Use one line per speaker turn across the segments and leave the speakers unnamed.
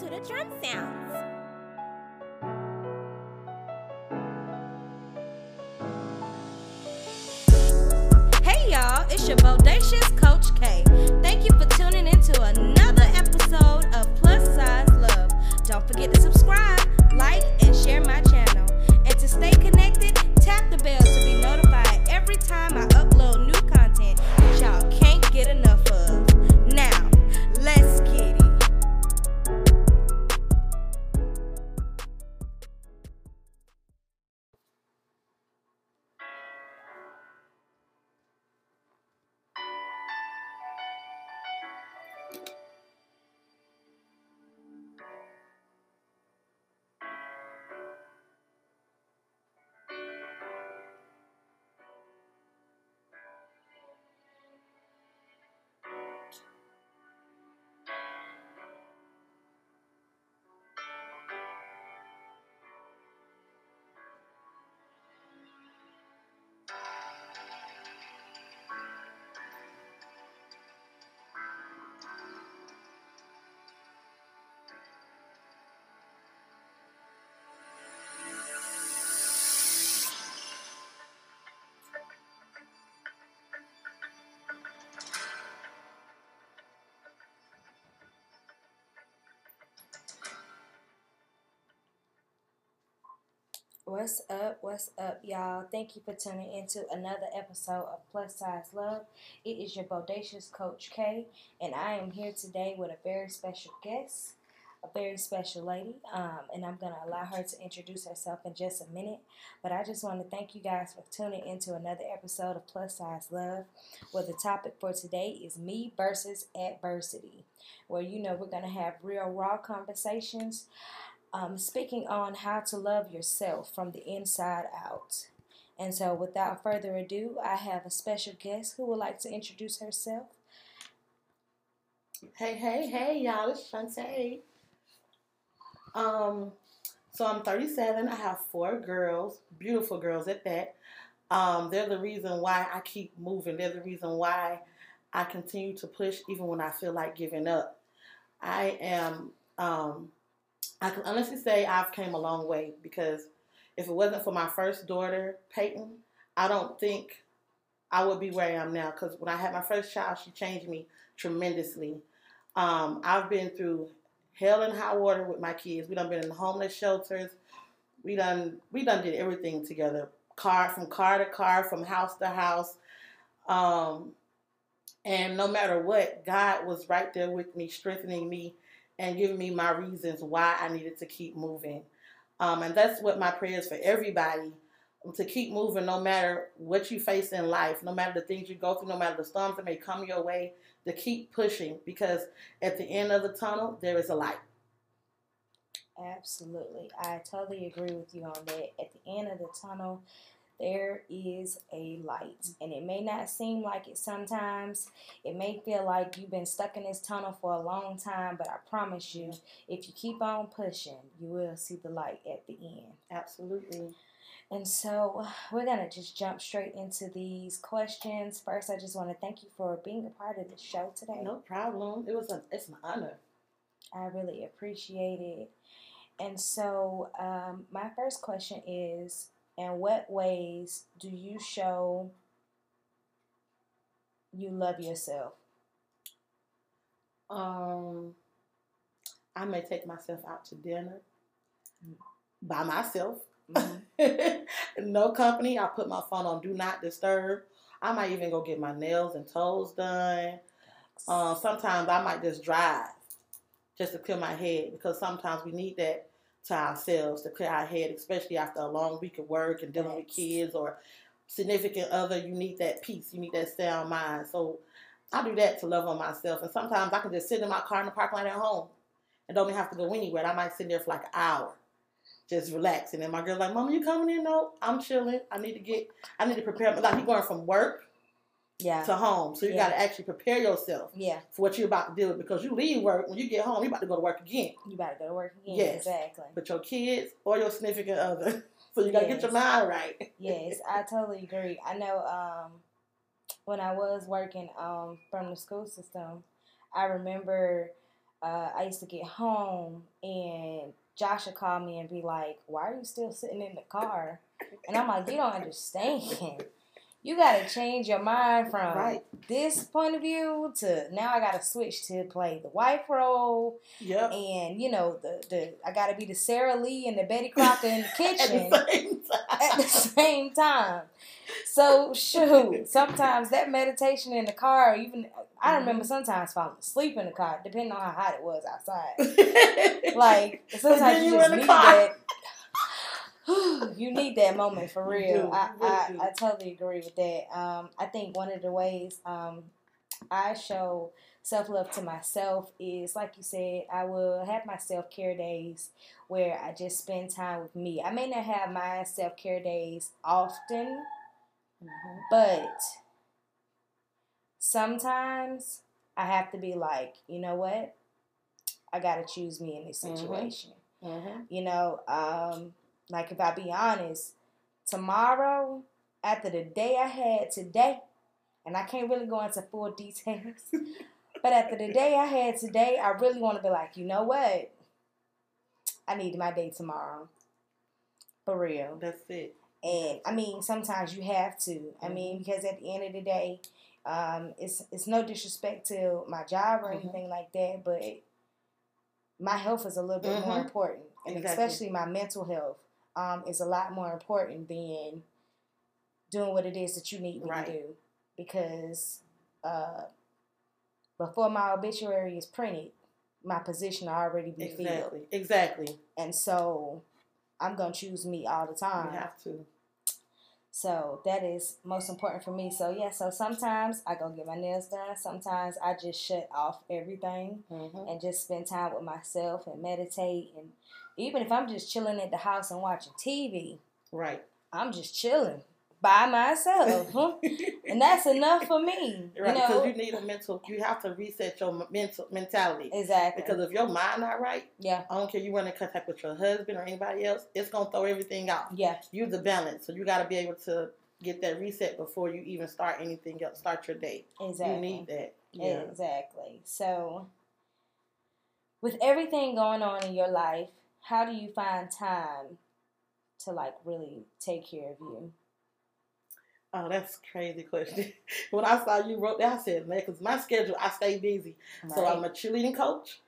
to the drum sounds. Hey y'all, it's your bodacious Coach K. Thank you for tuning into another episode of Plus Size Love. Don't forget to subscribe, like, and share my channel. And to stay connected, tap the bell to be notified every time I upload new content that y'all can't get enough What's up? What's up, y'all? Thank you for tuning into another episode of Plus Size Love. It is your bodacious Coach K, and I am here today with a very special guest, a very special lady. Um, and I'm going to allow her to introduce herself in just a minute. But I just want to thank you guys for tuning into another episode of Plus Size Love, where the topic for today is me versus adversity, where you know we're going to have real, raw conversations um, speaking on how to love yourself from the inside out. And so, without further ado, I have a special guest who would like to introduce herself.
Hey, hey, hey, y'all, it's Shantae. Um, so I'm 37. I have four girls, beautiful girls at that. Um, they're the reason why I keep moving. They're the reason why I continue to push even when I feel like giving up. I am, um, I can honestly say I've came a long way because if it wasn't for my first daughter, Peyton, I don't think I would be where I am now. Because when I had my first child, she changed me tremendously. Um, I've been through hell and high water with my kids. We done been in homeless shelters. We done we done did everything together. Car from car to car, from house to house. Um, and no matter what, God was right there with me, strengthening me and giving me my reasons why I needed to keep moving. Um, and that's what my prayers for everybody to keep moving no matter what you face in life, no matter the things you go through, no matter the storms that may come your way, to keep pushing because at the end of the tunnel, there is a light.
Absolutely. I totally agree with you on that. At the end of the tunnel, there is a light. And it may not seem like it sometimes. It may feel like you've been stuck in this tunnel for a long time, but I promise you, if you keep on pushing, you will see the light at the end.
Absolutely.
And so we're going to just jump straight into these questions. First, I just want to thank you for being a part of the show today.
No problem. It was a, it's an honor.
I really appreciate it. And so, um, my first question is In what ways do you show you love yourself?
Um, I may take myself out to dinner by myself. no company. I put my phone on do not disturb. I might even go get my nails and toes done. Uh, sometimes I might just drive just to clear my head because sometimes we need that to ourselves to clear our head, especially after a long week of work and dealing with kids or significant other. You need that peace. You need that sound mind. So I do that to love on myself. And sometimes I can just sit in my car in the parking lot at home and don't even have to go anywhere. I might sit there for like an hour, just relaxing. And my girl's like, "Mama, you coming in?" No, I'm chilling. I need to get. I need to prepare. Like you going from work
Yeah.
to home, so you
Yeah.
got to actually prepare yourself
Yeah.
for what you're about to deal with because you leave work when you get home, you're about to go to work again
You about to go to work again.
Yes.
Exactly.
But your kids or your significant other. So you got to get your mind right.
yes, I totally agree. I know um, when I was working um, from the school system, I remember uh, I used to get home and Josh would call me and be like, "Why are you still sitting in the car?" And I'm like, "You don't understand." You gotta change your mind from
Right.
this point of view to now. I gotta switch to play the wife role,
Yep.
and you know the the I gotta be the Sara Lee and the Betty Crocker in the
At
kitchen
the
at the same time. So shoot, sometimes that meditation in the car, even I
Mm-hmm.
remember sometimes falling asleep in the car, depending on how hot it was outside. Like sometimes you
you
just need that. you need that moment for
You
real.
do,
I,
you
I. I totally agree with that. Um, I think one of the ways um, I show self love to myself is like you said, I will have my self care days where I just spend time with me. I may not have my self care days often,
Mhm.
but sometimes I have to be like, you know what? I gotta choose me in this
Mhm.
situation.
Mhm.
You know, um, like if I be honest, tomorrow, after the day I had today, and I can't really go into full details, but after the day I had today, I really want to be like, you know what? I need my day tomorrow. For real.
That's it.
And I mean, sometimes you have to. I mean, because at the end of the day, um, it's it's no disrespect to my job or
Mhm.
anything like that, but my health is a little bit more
Mhm.
important, and
Exactly.
especially my mental health um, is a lot more important than doing what it is that you need me
Right.
to do. Because uh, before my obituary is printed, my position will already be filled,
Exactly. Exactly.
and so I'm gonna choose me all the time.
You have to.
So that is most important for me. So yeah, so sometimes I go get my nails done. Sometimes I just shut off everything
Mhm.
and just spend time with myself and meditate. And even if I'm just chilling at the house and watching TV,
Right.
I'm just chilling by myself, and that's enough for me.
Right.
You
Because
know,
you need a mental. You have to reset your mental mentality.
exactly.
Because if your mind not right,
yeah,
I don't care you run in contact with your husband or anybody else, it's gonna throw everything out.
yeah,
You the balance, so you got to be able to get that reset before you even start anything else. Start your day.
exactly.
You need that. Yeah.
Exactly. So, with everything going on in your life, how do you find time to like really take care of you?
Oh, that's a crazy question. when I saw you wrote that, I said, man, because my schedule, I stay busy. So I'm a cheerleading coach.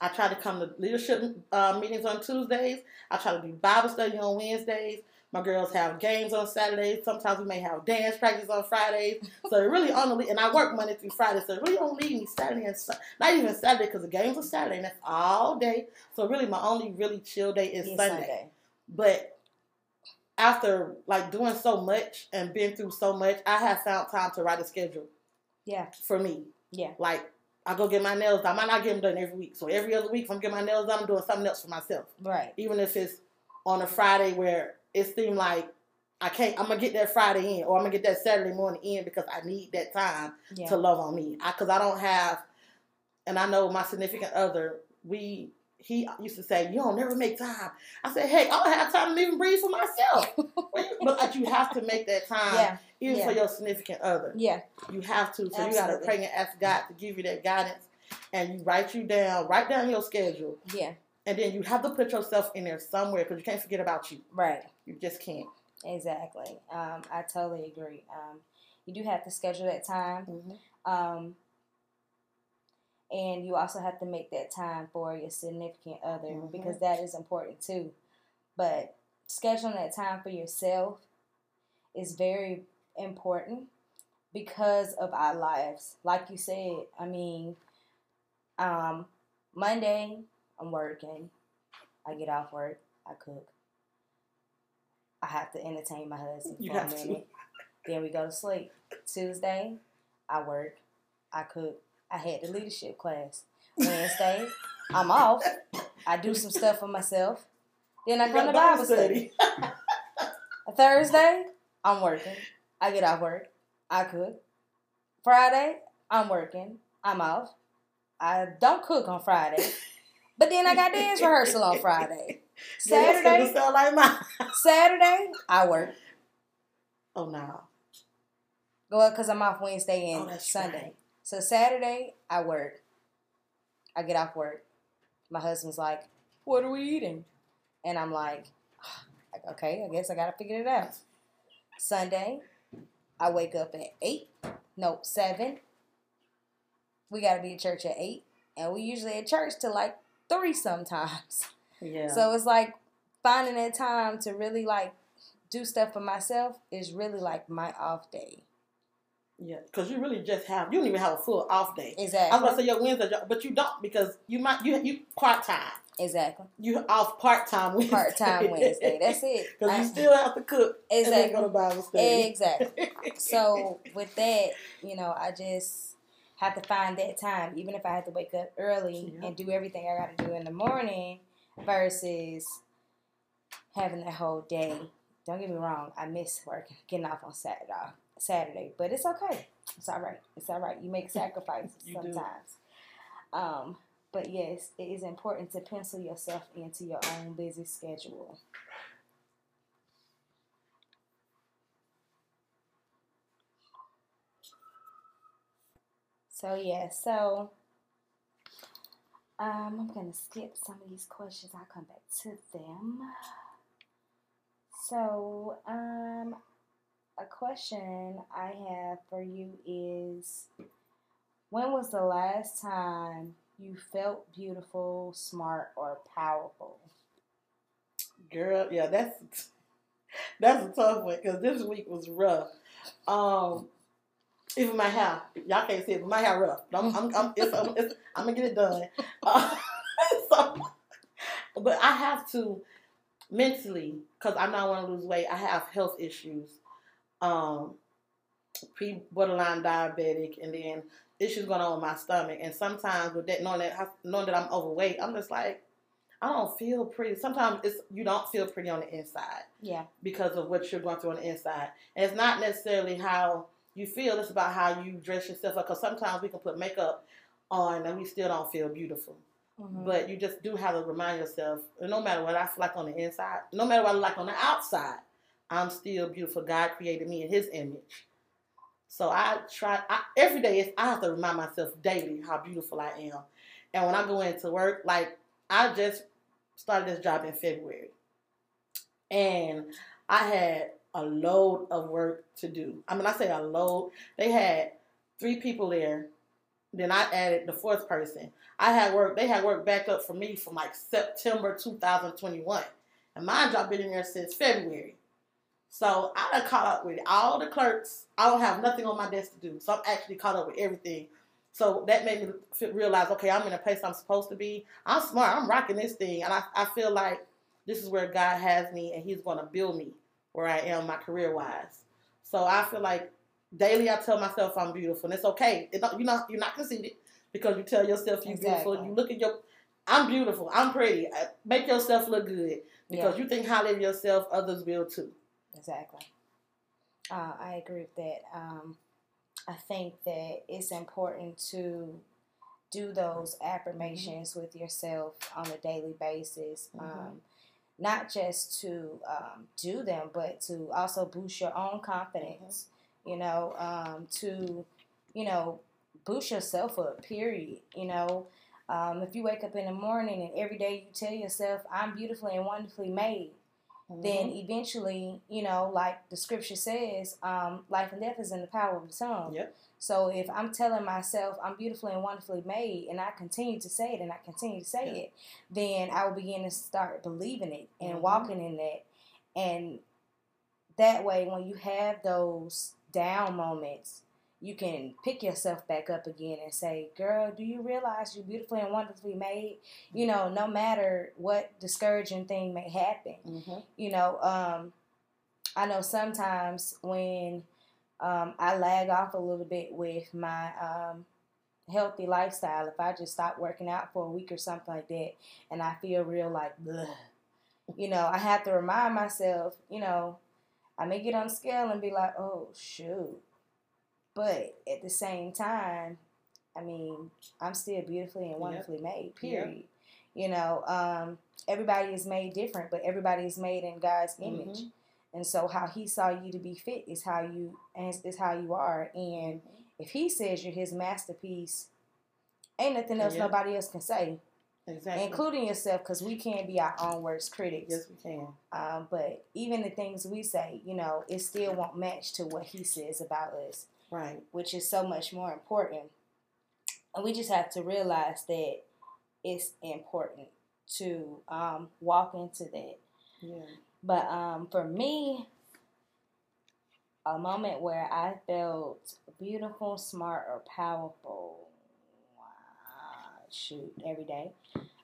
I try to come to leadership uh, meetings on Tuesdays. I try to do Bible study on Wednesdays. My girls have games on Saturdays. Sometimes we may have dance practice on Fridays. So it really only, and I work Monday through Friday. So it really don't leave me Saturday and not even Saturday because the games are Saturday and that's all day. So really, my only really chill day is
It's
Sunday. But after like doing so much and been through so much, I have found time to write a schedule
Yeah,
for me.
yeah,
Like I go get my nails done. I might not get them done every week. So every other week, if I'm getting my nails done, I'm doing something else for myself.
right.
Even if it's on a Friday where it seemed like I can't, I'm gonna get that Friday in, or I'm gonna get that Saturday morning in because I need that time
Yeah,
to love on me. Because I, don't have, and I know my significant other. We he used to say, "You don't never make time." I said, "Hey, I don't have time to even breathe for myself." but like, you have to make that time,
yeah,
even
yeah.
for your significant other.
yeah,
You have to. So you got to pray and ask God to give you that guidance, and you write you down, write down your schedule,
yeah.
And then you have to put yourself in there somewhere because you can't forget about you.
Right.
You just can't.
Exactly. Um, I totally agree. Um, you do have to schedule that time.
Mm-hmm.
Um, and you also have to make that time for your significant other
Mhm.
because that is important too. But scheduling that time for yourself is very important because of our lives. Like you said, I mean, um, Monday, I'm working. I get off work. I cook. I have to entertain my husband
You
for a
to.
minute. Then we go to sleep. Tuesday, I work. I cook. I had the leadership class. Wednesday, I'm off. I do some stuff for myself. Then I come to Bible study. Thursday, I'm working. I get off work. I cook. Friday, I'm working. I'm off. I don't cook on Friday. But then I got dance rehearsal on Friday. Saturday,
like.
Saturday, I work.
Oh no.
Go because I'm off Wednesday
Oh,
and
that's
Sunday.
right.
So Saturday, I work. I get off work. My husband's like, "What are we eating?" And I'm like, ah, "Okay, I guess I gotta figure it out." Sunday, I wake up at eight, no seven. We gotta be at church at eight, and we usually at church till like three sometimes.
Yeah.
So it's like finding that time to really like do stuff for myself is really like my off day.
yeah, because you really just have you don't even have a full off day.
Exactly.
I was gonna say your Wednesday, but you don't because you might you you part time.
exactly.
You off part time Wednesday.
Part time Wednesday. That's it.
Because you still have to cook and then
exactly.
go to Bible study.
Exactly. So with that, you know, I just have to find that time, even if I have to wake up early
Yeah.
and do everything I got to do in the morning, versus having that whole day. Don't get me wrong, I miss work, getting off on Saturday, Saturday, but it's okay. It's all right. It's all right. You make sacrifices
You
sometimes. Um, but yes, it is important to pencil yourself into your own busy schedule. So yeah, so um, I'm gonna skip some of these questions. I'll come back to them. So um, a question I have for you is, when was the last time you felt beautiful, smart, or powerful?
Girl, yeah, that's that's a tough one because this week was rough. Um, even my hair, y'all can't see it, but my hair rough. I'm, I'm, I'm, it's, I'm, it's, I'm gonna get it done. Uh, so, but I have to mentally because I'm not want to lose weight. I have health issues, um, pre borderline diabetic, and then issues going on with my stomach. And sometimes with that, knowing that knowing that I'm overweight, I'm just like. I don't feel pretty. Sometimes it's you don't feel pretty on the inside
Yeah,
because of what you're going through on the inside. And it's not necessarily how you feel, it's about how you dress yourself up. Because sometimes we can put makeup on and we still don't feel beautiful.
Mhm.
But you just do have to remind yourself, no matter what I feel like on the inside, no matter what I look like on the outside, I'm still beautiful. God created me in His image. So I try I, every day. Is, I have to remind myself daily how beautiful I am. And when I go into work, like I just started this job in February, and I had a load of work to do. I mean, I say a load. They had three people there. Then I added the fourth person. I had work. They had work back up for me from like September 2021, and my job been in there since February. So I done caught up with all the clerks. I don't have nothing on my desk to do, so I'm actually caught up with everything. So that made me realize, okay, I'm in a place I'm supposed to be. I'm smart. I'm rocking this thing, and I, I feel like this is where God has me, and He's going to build me where I am, my career wise. So I feel like daily I tell myself I'm beautiful, and it's okay. It don't, you're not you're not conceited because you tell yourself you're beautiful. You look at your, I'm beautiful. I'm pretty. Make yourself look good because you think highly of yourself. Others will too.
Exactly. Uh, I agree with that. Um, I think that it's important to do those affirmations with yourself on a daily basis.
Mhm.
Um, not just to um, do them, but to also boost your own confidence. You know, um, to you know boost yourself up. Period. You know, um, if you wake up in the morning and every day you tell yourself, "I'm beautifully and wonderfully made," then
Mm-hmm.
eventually, you know, like the scripture says, um, life and death is in the power of the tongue.
Yep.
So if I'm telling myself I'm beautifully and wonderfully made, and I continue to say it, and I continue to say
Yeah.
it, then I will begin to start believing it and
Mhm.
walking in that. And that way, when you have those down moments, you can pick yourself back up again and say, Girl, do you realize you're beautifully and wonderfully made? You know, no matter what discouraging thing may happen
hmm
you know, um, I know sometimes when um, I lag off a little bit with my um, healthy lifestyle, if I just stop working out for a week or something like that, and I feel real like, Bleh, you know, I have to remind myself, you know, I may get on the scale and be like, oh, shoot. But at the same time, I mean, I'm still beautifully and
Yep.
wonderfully made,
Yep.
period. You know, um, everybody is made different, but everybody is made in God's image.
Mhm.
And so how he saw you to be fit is how you is, is how you are. And if he says you're his masterpiece, ain't nothing else
Yeah.
nobody else can say,
Exactly.
including yourself, because we can't be our own worst critics.
yes, we can.
Um, but even the things we say, you know, it still won't match to what he says about us,
Right.
which is so much more important. And we just have to realize that it's important to um, walk into that.
Yeah.
But um, for me, a moment where I felt beautiful, smart, or powerful. Wow, shoot, every day.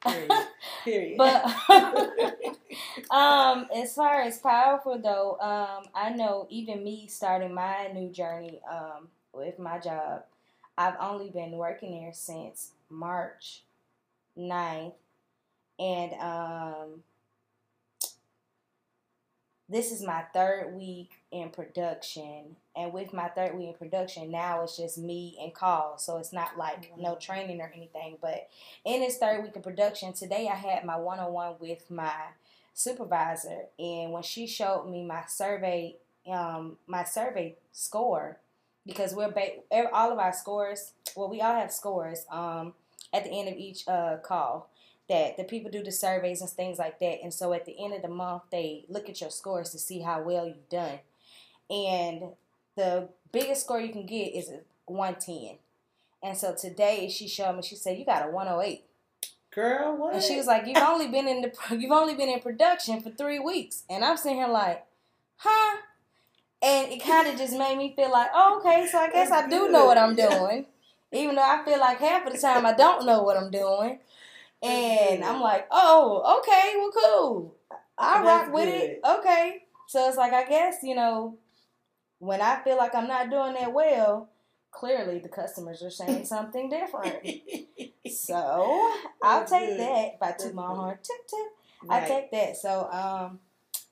Period. Period.
But um, as far as powerful though, um, I know even me starting my new journey um, with my job, I've only been working there since March 9th. And um, this is my third week in production. And with my third week in production, now it's just me and calls. So it's not like no training or anything. But in this third week of production, today I had my one on one with my supervisor. And when she showed me my survey, um, my survey score, because we're ba- all of our scores, well, we all have scores um, at the end of each uh, call that the people do the surveys and things like that. And so at the end of the month, they look at your scores to see how well you've done. And the biggest score you can get is a 110. And so today she showed me, she said, You got a 108.
Girl, what?
And she was like, "You've only been in the you've only been in production for three weeks," and I'm sitting here like, "Huh?" And it kind of just made me feel like, "Oh, okay, so I guess I do know what I'm doing," even though I feel like half of the time I don't know what I'm doing. And I'm like, "Oh, okay, well, cool. I rock with it. Okay." So it's like I guess you know, when I feel like I'm not doing that well, clearly the customers are saying something different. So I'll take that by toot my
good.
horn. Tip tip. I take that. So um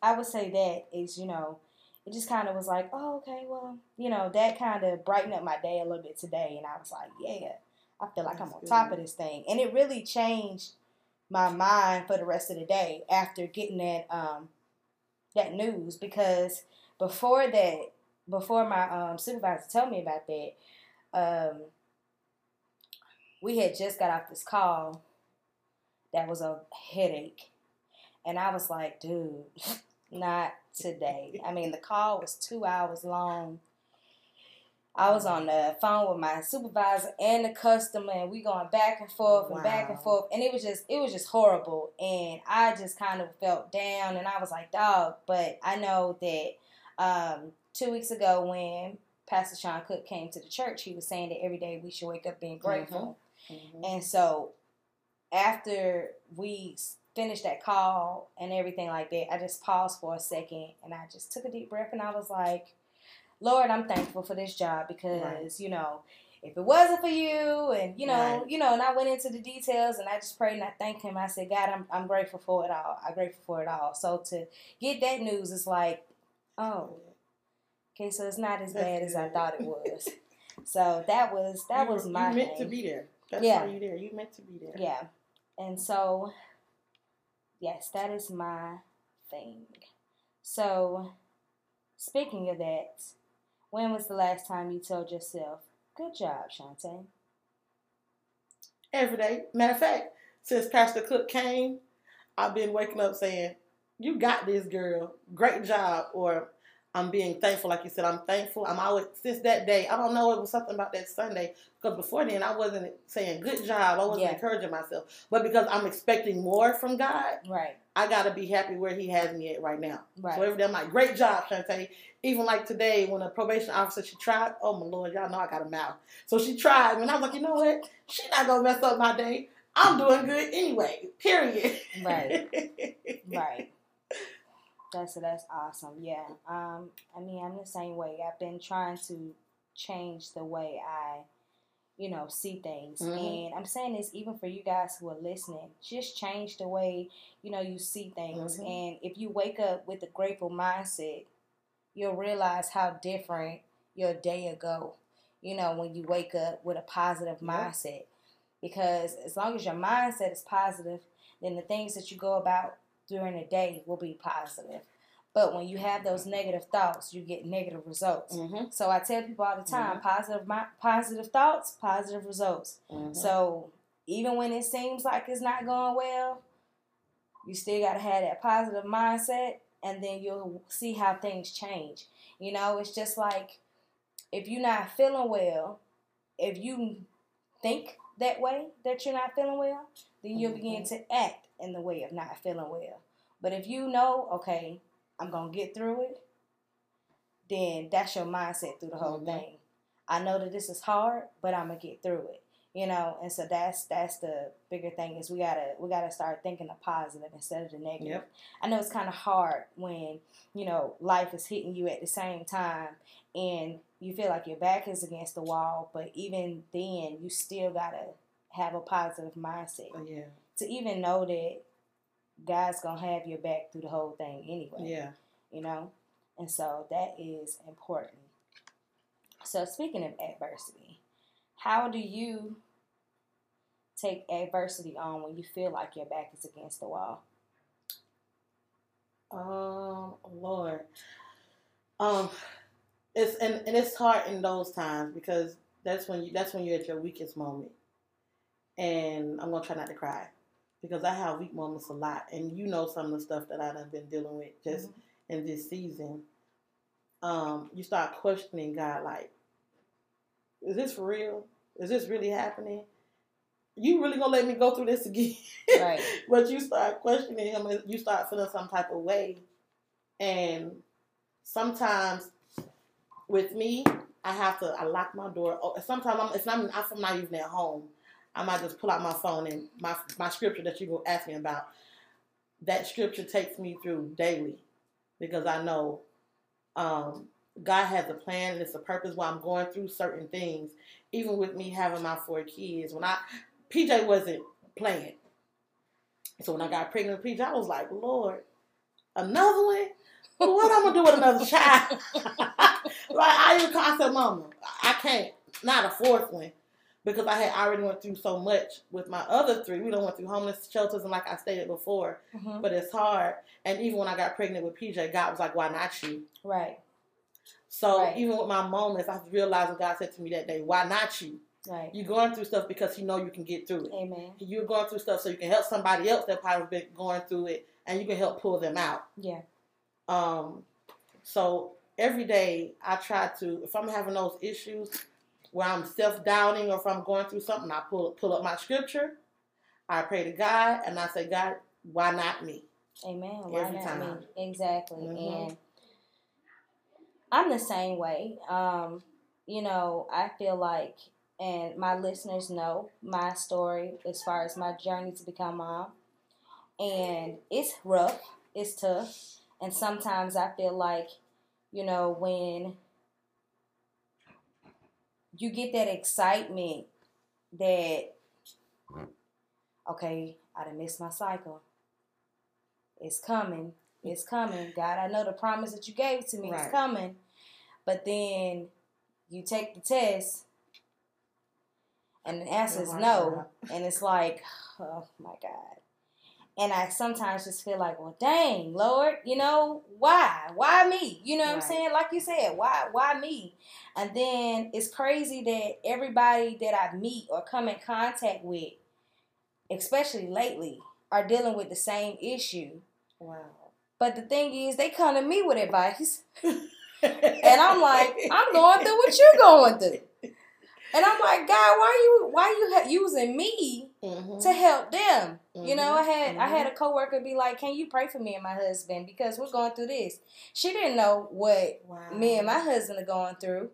I would say that is, you know, it just kind of was like, oh, okay, well, you know, that kind of brightened up my day a little bit today. And I was like, yeah, I feel like I'm
That's
on top of this thing. And it really changed my mind for the rest of the day after getting that um that news because before that, before my um, supervisor told me about that, um, we had just got off this call that was a headache. And I was like, dude, not today. I mean, the call was two hours long. I was on the phone with my supervisor and the customer, and we going back and forth and back and forth, and it was just it was just horrible. And I just kind of felt down, and I was like, dog. But I know that um, two weeks ago when Pastor Sean Cook came to the church, he was saying that every day we should wake up being grateful.
Mhm.
And so after we finished that call and everything like that, I just paused for a second and I just took a deep breath and I was like, Lord, I'm thankful for this job because,
Right.
you know, if it wasn't for you and you know,
Right.
you know, and I went into the details and I just prayed and I thanked him. I said, God, I'm I'm grateful for it all. I'm grateful for it all. So to get that news is like, oh, okay, so it's not as bad as I thought it was. so that was that
You
was my
You meant
thing.
to be there. That's
Yeah.
why you're there. You meant to be there.
Yeah. And so, yes, that is my thing. So, speaking of that, when was the last time you told yourself, good job, Shantae?
Every day. Matter of fact, since Pastor Cook came, I've been waking up saying, You got this, girl. Great job. Or I'm being thankful, like you said, I'm thankful. I'm always since that day. I don't know, it was something about that Sunday. Because before then I wasn't saying good job. I wasn't
Yeah.
encouraging myself. But because I'm expecting more from God,
Right,
I gotta be happy where he has me at right now.
right.
So every day I'm like, great job, Shantae. Even like today when a probation officer she tried, oh my lord, y'all know I got a mouth. So she tried, and I was like, you know what? She not gonna mess up my day. I'm doing good anyway. Period.
Right. right. That's that's awesome. Yeah. Um. I mean, I'm the same way. I've been trying to change the way I, you know, see things,
Mhm.
and I'm saying this even for you guys who are listening. Just change the way you know you see things,
Mhm.
and if you wake up with a grateful mindset, you'll realize how different your day will go. You know, when you wake up with a positive mindset, because as long as your mindset is positive, then the things that you go about during the day will be positive. But when you have those negative thoughts, you get negative results.
Mhm.
So I tell people all the time, positive mi- positive thoughts, positive results.
Mhm.
So even when it seems like it's not going well, you still got to have that positive mindset, and then you'll see how things change. You know, it's just like if you're not feeling well, if you think that way that you're not feeling well, then you'll begin
Mm-hmm.
to act in the way of not feeling well. But if you know, okay, I'm gonna get through it, then that's your mindset through the whole
Mhm.
thing. I know that this is hard, but I'm gonna get through it. You know, and so that's that's the bigger thing is we gotta we gotta start thinking the positive instead of the negative.
Yep.
I know it's kind of hard when you know life is hitting you at the same time, and you feel like your back is against the wall. But even then, you still gotta have a positive mindset
Oh, yeah.
to even know that God's gonna have your back through the whole thing anyway.
Yeah.
You know, and so that is important. So speaking of adversity, how do you take adversity on when you feel like your back is against the wall?
Um, Lord. Um, it's and, and it's hard in those times because that's when you that's when you're at your weakest moment. And I'm gonna try not to cry because I have weak moments a lot, and you know some of the stuff that I've been dealing with just in this season. Um, you start questioning God, like, is this for real? Is this really happening? You really gonna let me go through this again?
Right.
but you start questioning him and you start feeling some type of way. And sometimes with me, I have to I lock my door. Oh, Sometimes I'm, it's not I'm not even at home. I might just pull out my phone and my my scripture that you go ask me about. That scripture takes me through daily because I know um, God has a plan and it's a purpose why I'm going through certain things. Even with me having my four kids, when I PJ wasn't playing. So when I got pregnant with PJ, I was like, Lord, another one? What I'm gonna do with another child? like I even I said, Mama, I can't, not a fourth one. Because I had already went through so much with my other three. We don't went through homeless shelters and like I stated before.
Mhm.
But it's hard. And even when I got pregnant with PJ, God was like, Why not you?
Right.
So
Right.
even with my moments, I realized what God said to me that day, Why not you?
Right.
You're going through stuff because you know you can get through it.
Amen.
You're going through stuff so you can help somebody else that probably been going through it and you can help pull them out.
Yeah.
Um, so every day I try to, if I'm having those issues where I'm self doubting or if I'm going through something, I pull pull up my scripture, I pray to God, and I say, God, why not me?
Amen. Why
Every
not
time.
me? Exactly.
Mhm.
And I'm the same way. Um, you know, I feel like, and my listeners know my story as far as my journey to become mom. And it's rough, it's tough. And sometimes I feel like, you know, when you get that excitement that, okay, I done missed my cycle. It's coming. It's coming. God, I know the promise that you gave to me
Right.
is coming. But then you take the test and the answer is no. And it's like, oh my God. And I sometimes just feel like, well, dang, Lord, you know, why? Why me? You know what I'm saying? Like you said, why why me? And then it's crazy that everybody that I meet or come in contact with, especially lately, are dealing with the same issue.
Wow.
But the thing is, they come to me with advice, and I'm like, I'm going through what you're going through, and I'm like, God, why you why you ha- using me
Mhm.
to help them? You know, I had I
Mhm.
had a coworker be like, Can you pray for me and my husband because we're going through this? She didn't know what
wow.
me and my husband are going through.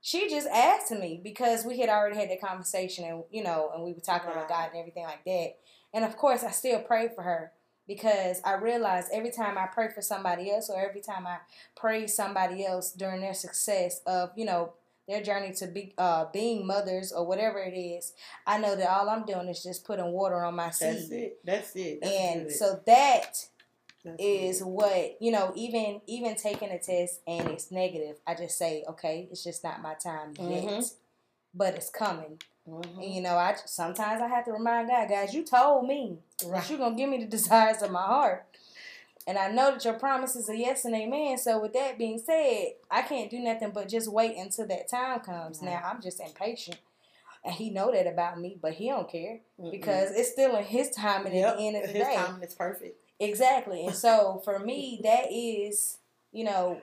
She just asked me because we had already had that conversation and you know, and we were talking about God and everything like that. And of course I still prayed for her because I realized every time I pray for somebody else or every time I praise somebody else during their success of, you know, their journey to be uh, being mothers or whatever it is, I know that all I'm doing is just putting water on my seed.
That's it. That's it. That's
And
good.
so that
That's
is
good.
what you know even even taking a test and it's negative i just say okay it's just not my time yet
Mhm.
but it's coming
Mhm.
and you know i sometimes i have to remind god guys you told me
Right.
that you're gonna give me the desires of my heart and i know that your promises are yes and amen so with that being said i can't do nothing but just wait until that time comes
Right.
now i'm just impatient and he know that about me, but he don't care
Mm-mm.
because it's still in his time, and
Yep,
at the end of the
his
day,
timing is perfect.
Exactly. And so for me, that is, you know,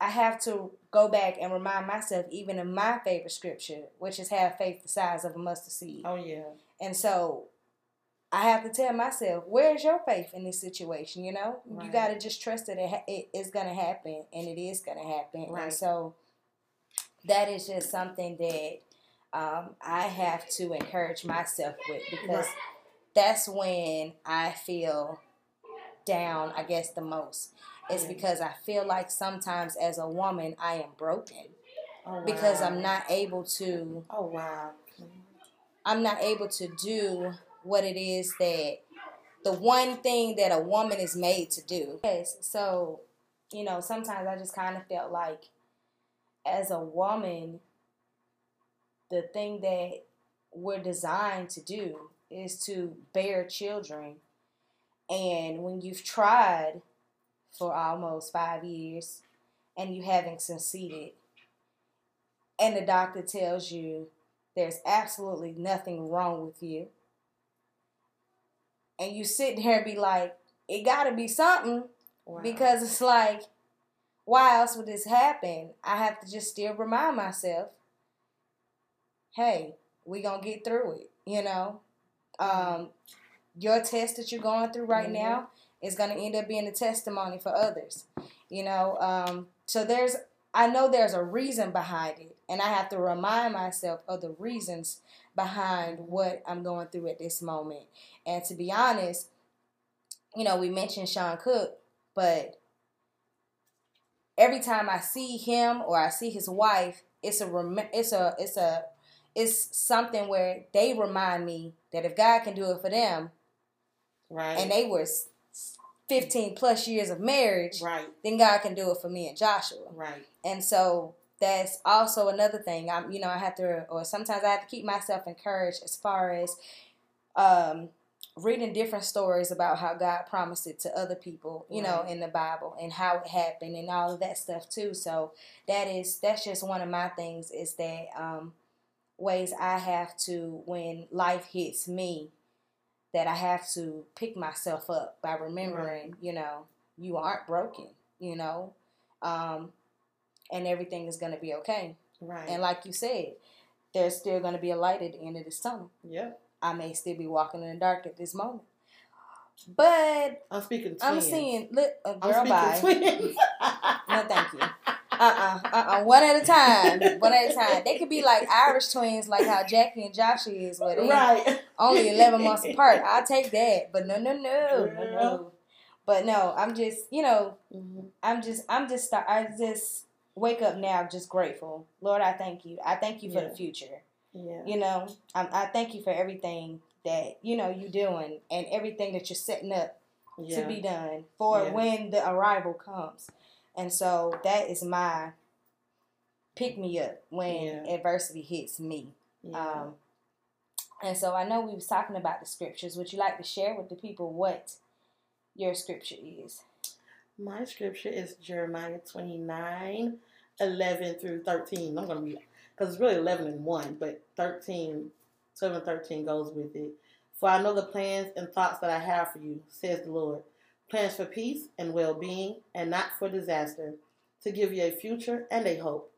I have to go back and remind myself, even in my favorite scripture, which is have faith the size of a mustard seed.
Oh yeah,
And so I have to tell myself, where's your faith in this situation? You know, you got to just trust that it, it is going to happen and it is going to happen. And
Right.
so that is just something that um, I have to encourage myself with because
Right.
that's when I feel down, I guess, the most. It's because I feel like sometimes as a woman, I am broken
oh,
because. I'm not able to
Oh wow.
I'm not able to do what it is that the one thing that a woman is made to do. Yes, so you know, sometimes I just kind of felt like as a woman, the thing that we're designed to do is to bear children. And when you've tried for almost five years and you haven't succeeded, and the doctor tells you there's absolutely nothing wrong with you, and you sit there and be like, it gotta be something
Wow.
because it's like, why else would this happen? I have to just still remind myself, hey, we gonna get through it. You know, um, your test that you're going through right
Mhm.
now is gonna end up being a testimony for others. You know, um, so there's, I know there's a reason behind it, and I have to remind myself of the reasons behind what I'm going through at this moment. And to be honest, you know, we mentioned Sean Cook, but every time I see him or I see his wife, it's a rem- it's a it's a it's something where they remind me that if God can do it for them,
right.
and they were 15 plus years of marriage,
right.
then God can do it for me and Joshua.
Right.
And so that's also another thing. I'm, you know, I have to, or sometimes I have to keep myself encouraged as far as um, reading different stories about how God promised it to other people, you know, in the Bible and how it happened and all of that stuff too. So that is that's just one of my things is that um, ways I have to when life hits me that I have to pick myself up by remembering, you know, you aren't broken, you know, um, and everything is going to be okay.
Right.
And like you said, there's still going to be a light at the end of this tunnel.
yep.
I may still be walking in the dark at this moment, but
I'm speaking. Twins.
I'm seeing look a
I'm
girl by.
speaking twins.
No, thank you. Uh uh-uh, uh one at a time. One at a time. They could be like Irish twins, like how Jackie and Joshua is, they
right.
only eleven months apart. I'll take that, but no, no, no, no, no. But no, I'm just, you know,
Mhm.
I'm just, I'm just, I just wake up now, just grateful. Lord, I thank you. I thank you for
Yeah.
the future.
Yeah.
You know, I, I thank you for everything that you know you're doing and everything that you're setting up
yeah.
to be done for
Yeah.
when the arrival comes. And so that is my pick me up when adversity hits me. Um, and so I know we was talking about the scriptures. Would you like to share with the people what your scripture is?
My scripture is Jeremiah 29, 11 through 13. I'm going to be, because it's really 11 and 1, but 13, 12 and 13 goes with it. For I know the plans and thoughts that I have for you, says the Lord. Plans for peace and well being, and not for disaster, to give you a future and a hope.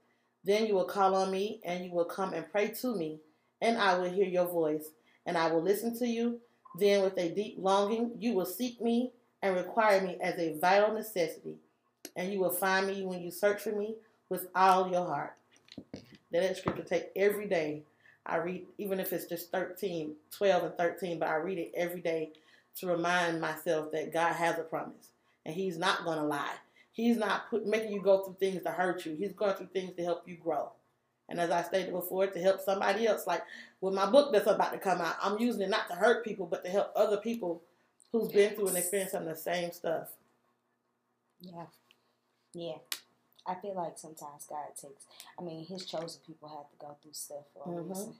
Then you will call on me, and you will come and pray to me, and I will hear your voice, and I will listen to you. Then, with a deep longing, you will seek me and require me as a vital necessity. And you will find me when you search for me with all your heart. That scripture take every day. I read, even if it's just 13, 12 and 13, but I read it every day to remind myself that God has a promise. And He's not going to lie. He's not put, making you go through things to hurt you. He's going through things to help you grow. And as I stated before, to help somebody else. Like with my book that's about to come out, I'm using it not to hurt people, but to help other people who's been through and experienced some of the same stuff.
Yeah. Yeah. I feel like sometimes God takes, I mean, His chosen people have to go through stuff for a
Mhm.
reason.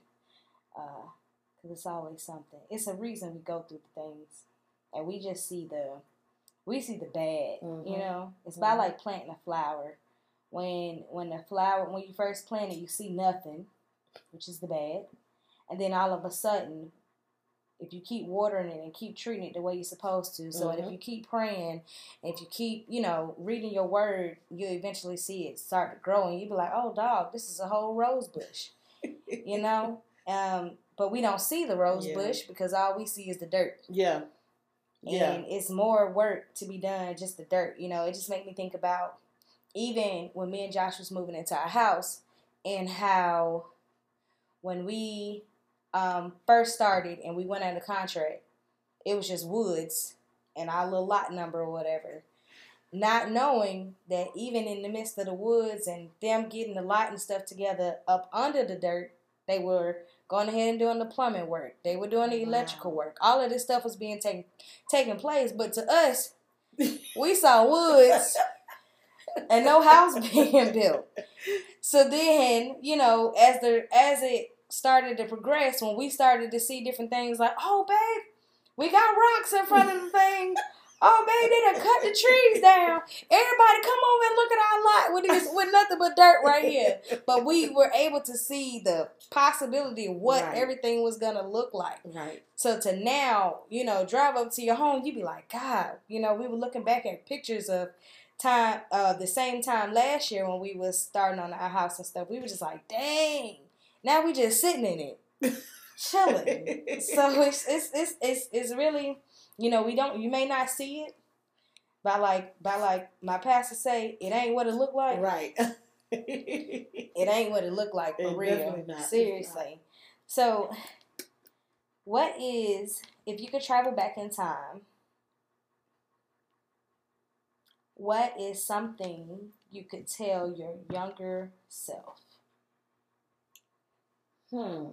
Because it's always something. It's a reason we go through the things. And we just see the, we see the bad, you
Mhm.
know? It's about
Mhm.
like planting a flower. When when the flower, when you first plant it, you see nothing, which is the bad. and then all of a sudden, if you keep watering it and keep treating it the way you're supposed to, so mm-hmm. if you keep praying, if you keep, you know, reading your word, you eventually see it start to grow, and you be like, "Oh, dog, this is a whole rose bush," you know. Um, but we don't see the rose yeah. bush because all we see is the dirt.
Yeah.
Yeah. And it's more work to be done just the dirt. You know, it just made me think about even when me and Josh was moving into our house and how when we um, first started and we went under contract, it was just woods and our little lot number or whatever. Not knowing that even in the midst of the woods and them getting the lot and stuff together up under the dirt, they were going ahead and doing the plumbing work. They were doing the electrical work. All of this stuff was being taken taking place. But to us, we saw woods and no house being built. So then, you know, as the as it started to progress, when we started to see different things like, oh, babe, we got rocks in front of the thing. Oh, babe, they done cut the trees down. Everybody come over and look at our lot with this with nothing but dirt right here. But we were able to see the possibility of what right. everything was gonna look like.
Right.
So to now, you know, drive up to your home, you'd be like, God, you know, we were looking back at pictures of time uh the same time last year when we was starting on our house and stuff. We were just like, dang, now we just sitting in it, chilling. so it's, it's it's it's it's really, you know, we don't. You may not see it, by like by like my pastor say, it ain't what it look like.
Right.
it ain't what it look like for it real. Seriously. So, what is if you could travel back in time? What is something you could tell your younger self?
Hmm.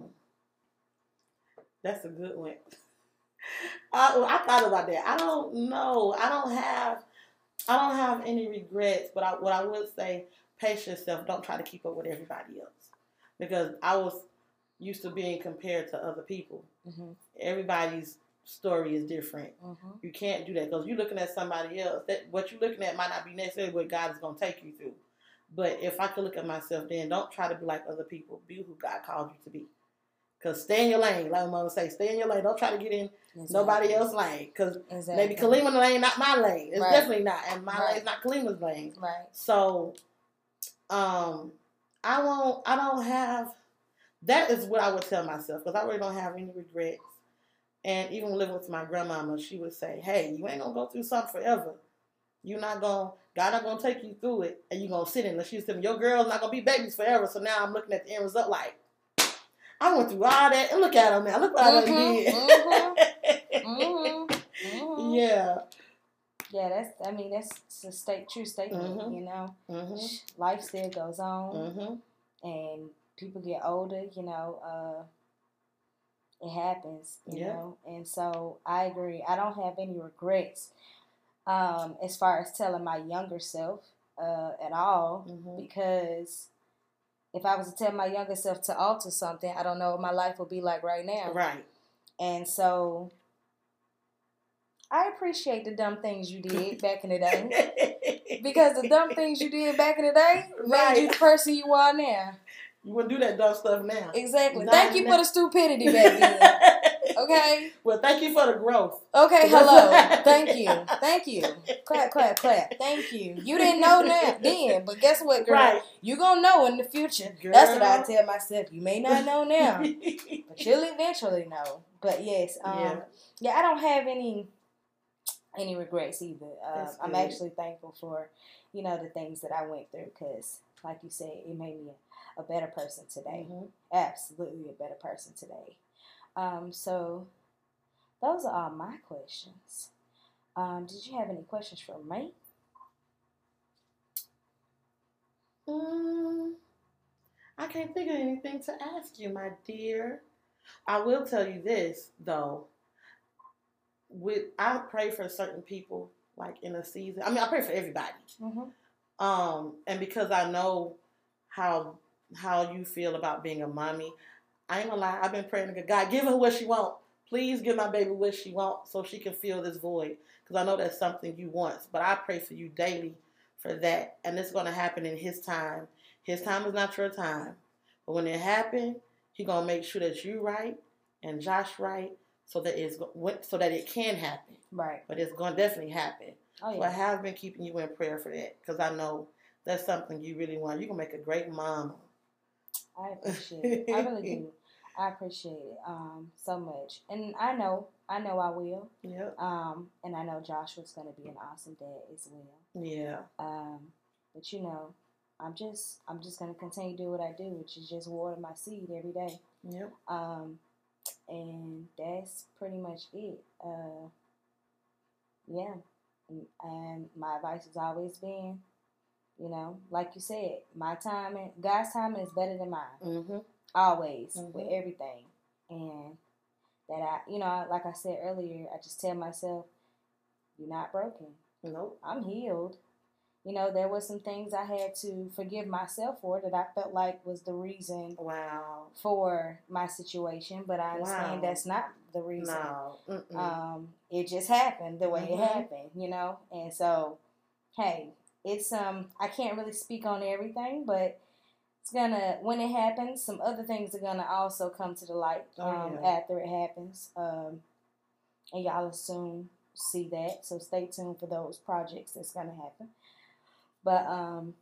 That's a good one. I, I thought about that. I don't know. I don't have. I don't have any regrets. But I, what I would say, pace yourself. Don't try to keep up with everybody else, because I was used to being compared to other people. Mm-hmm. Everybody's story is different. Mm-hmm. You can't do that because you're looking at somebody else. That what you're looking at might not be necessarily what God is going to take you through. But if I could look at myself, then don't try to be like other people. Be who God called you to be. Cause stay in your lane, like my mother say, stay in your lane. Don't try to get in exactly. nobody else's lane. Cause exactly. maybe Kalima's lane not my lane. It's right. definitely not, and my right. lane's not Kalima's lane.
Right.
So, um, I won't. I don't have. That is what I would tell myself because I really don't have any regrets. And even living with my grandmama, she would say, "Hey, you ain't gonna go through something forever. You're not gonna God I'm not gonna take you through it, and you're gonna sit in. it. She said, "Your girl's not gonna be babies forever." So now I'm looking at the end result like, I went through all that, and look at them now. Look what mm-hmm, I did. Mm-hmm, mm-hmm, mm-hmm, yeah.
Yeah, that's. I mean, that's a state true statement. Mm-hmm. You know, mm-hmm. life still goes on, and people get older. You know, uh, it happens. You yeah. know, and so I agree. I don't have any regrets um, as far as telling my younger self uh, at all because if I was to tell my younger self to alter something, I don't know what my life would be like right now.
Right.
And so I appreciate the dumb things you did back in the day. because the dumb things you did back in the day right. made you the person you are now.
You wouldn't do that dumb stuff now.
Exactly. Not thank you now. for the stupidity back then. Okay.
Well, thank you for the growth.
Okay. Hello. thank you. Thank you. Clap, clap, clap. Thank you. You didn't know that then, but guess what, girl? Right. You gonna know in the future. Girl. That's what I tell myself. You may not know now, but you'll eventually know. But yes, um, yeah. yeah, I don't have any any regrets either. Um, I'm actually thankful for you know the things that I went through because, like you said, it made me a, a better person today. Mm-hmm. Absolutely a better person today. Um, so those are all my questions. Um, did you have any questions for me?
Um, I can't think of anything to ask you, my dear. I will tell you this though. With I pray for certain people, like in a season. I mean, I pray for everybody. Mm-hmm. Um, and because I know how how you feel about being a mommy, I ain't gonna lie, I've been praying to God, give her what she want. Please give my baby what she wants so she can fill this void. Because I know that's something you want. But I pray for you daily for that. And it's gonna happen in his time. His time is not your time. But when it happens, He gonna make sure that you right and Josh right, so that it's so that it can happen.
Right.
But it's gonna definitely happen.
Oh yeah.
So I have been keeping you in prayer for that because I know that's something you really want. You can make a great mom.
I appreciate it. I really do. I appreciate it um so much, and I know I know I will.
Yep.
Um, and I know Joshua's gonna be an awesome dad as well.
Yeah.
Um, but you know, I'm just I'm just gonna continue to do what I do, which is just water my seed every day.
Yep.
Um, and that's pretty much it. Uh, yeah, and, and my advice has always been, you know, like you said, my timing, God's timing is better than mine,
Mm-hmm.
Always with
Mhm.
everything, and that I, you know, like I said earlier, I just tell myself, you're not broken.
Nope.
I'm healed. You know, there was some things I had to forgive myself for that I felt like was the reason
Wow.
for my situation, but I understand
Wow.
that's not the reason.
No.
Um, it just happened the way
Mhm.
it happened, you know. And so, hey, it's um, I can't really speak on everything, but it's gonna when it happens, some other things are gonna also come to the light
Oh,
um,
yeah.
after it happens. Um, and y'all will soon see that. So stay tuned for those projects that's gonna happen. But um,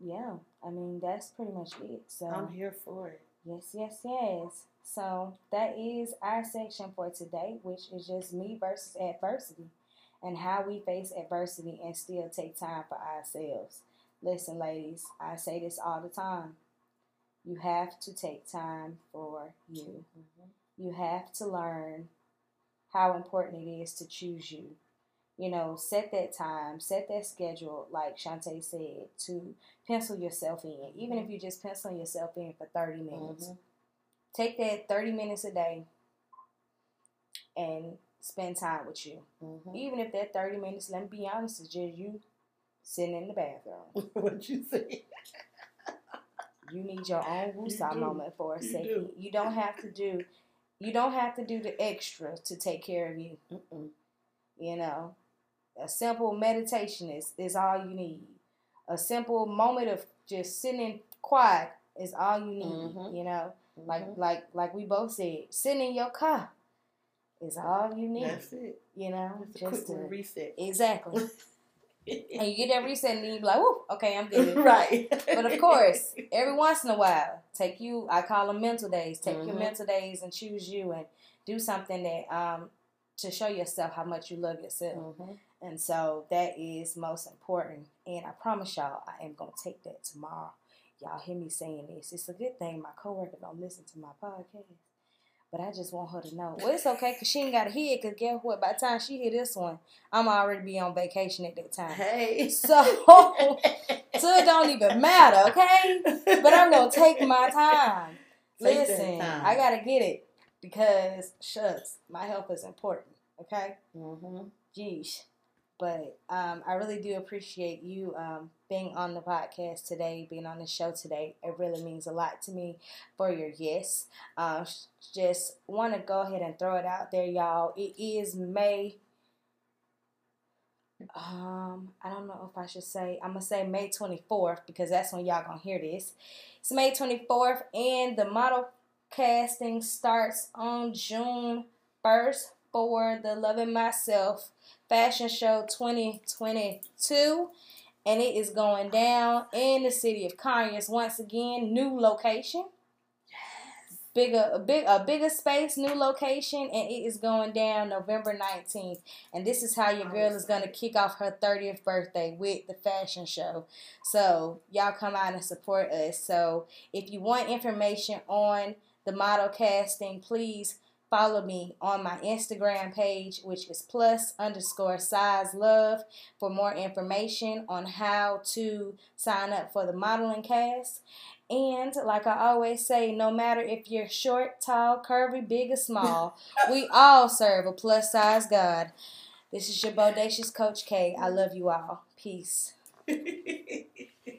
yeah, I mean that's pretty much it. So
I'm here for it.
Yes, yes, yes. So that is our section for today, which is just me versus adversity and how we face adversity and still take time for ourselves. Listen, ladies, I say this all the time. You have to take time for you. You have to learn how important it is to choose you. You know, set that time, set that schedule, like Shantae said, to pencil yourself in. Even if you're just pencil yourself in for 30 minutes
Mhm.
take that 30 minutes a day and spend time with you.
Mhm.
Even if that 30 minutes, let me be honest, is just you sitting in the bathroom.
what you say?
You need your own
You
woosah
do.
moment for a
You
second.
do.
You don't have to do you don't have to do the extra to take care of you.
Mm-mm.
You know. A simple meditation is, is all you need. A simple moment of just sitting in quiet is all you need.
Mhm.
You know. Like
Mhm.
like like we both said, sitting in your car is all you need.
That's it.
You know,
Just a quick
to-
little reset.
exactly. and you get that reset, and you be like, "Woo, okay, I'm good."
right.
But of course, every once in a while, take you. I call them mental days. Take your
Mhm.
mental days and choose you, and do something that um to show yourself how much you love yourself.
Mhm.
And so that is most important. And I promise y'all, I am gonna take that tomorrow. Y'all hear me saying this. It's a good thing my coworker don't listen to my podcast. But I just want her to know. Well, it's okay because she ain't got to hear. Because guess what? By the time she hear this one, I'm already be on vacation at that time.
Hey.
So, so it don't even matter, okay? But I'm going to take my time.
Take
Listen,
time.
I got to get it. Because, shucks, my health is important, okay?
Mhm.
Geesh. But um, I really do appreciate you um, being on the podcast today, being on the show today. It really means a lot to me for your yes. Uh, just want to go ahead and throw it out there, y'all. It is May. Um, I don't know if I should say. I'm gonna say May 24th because that's when y'all gonna hear this. It's May 24th, and the model casting starts on June 1st for the Loving Myself Fashion Show 2022. And it is going down in the city of Conyers once again, new location. Yes. Bigger, a big, a bigger space, new location, and it is going down November nineteenth. And this is how your girl is gonna kick off her thirtieth birthday with the fashion show. So y'all come out and support us. So if you want information on the model casting, please follow me on my Instagram page, which is plus underscore size love, for more information on how to sign up for the modeling cast. And like I always say, no matter if you're short, tall, curvy, big, or small, we all serve a plus size God. This is your bodacious Coach K. I love you all. Peace.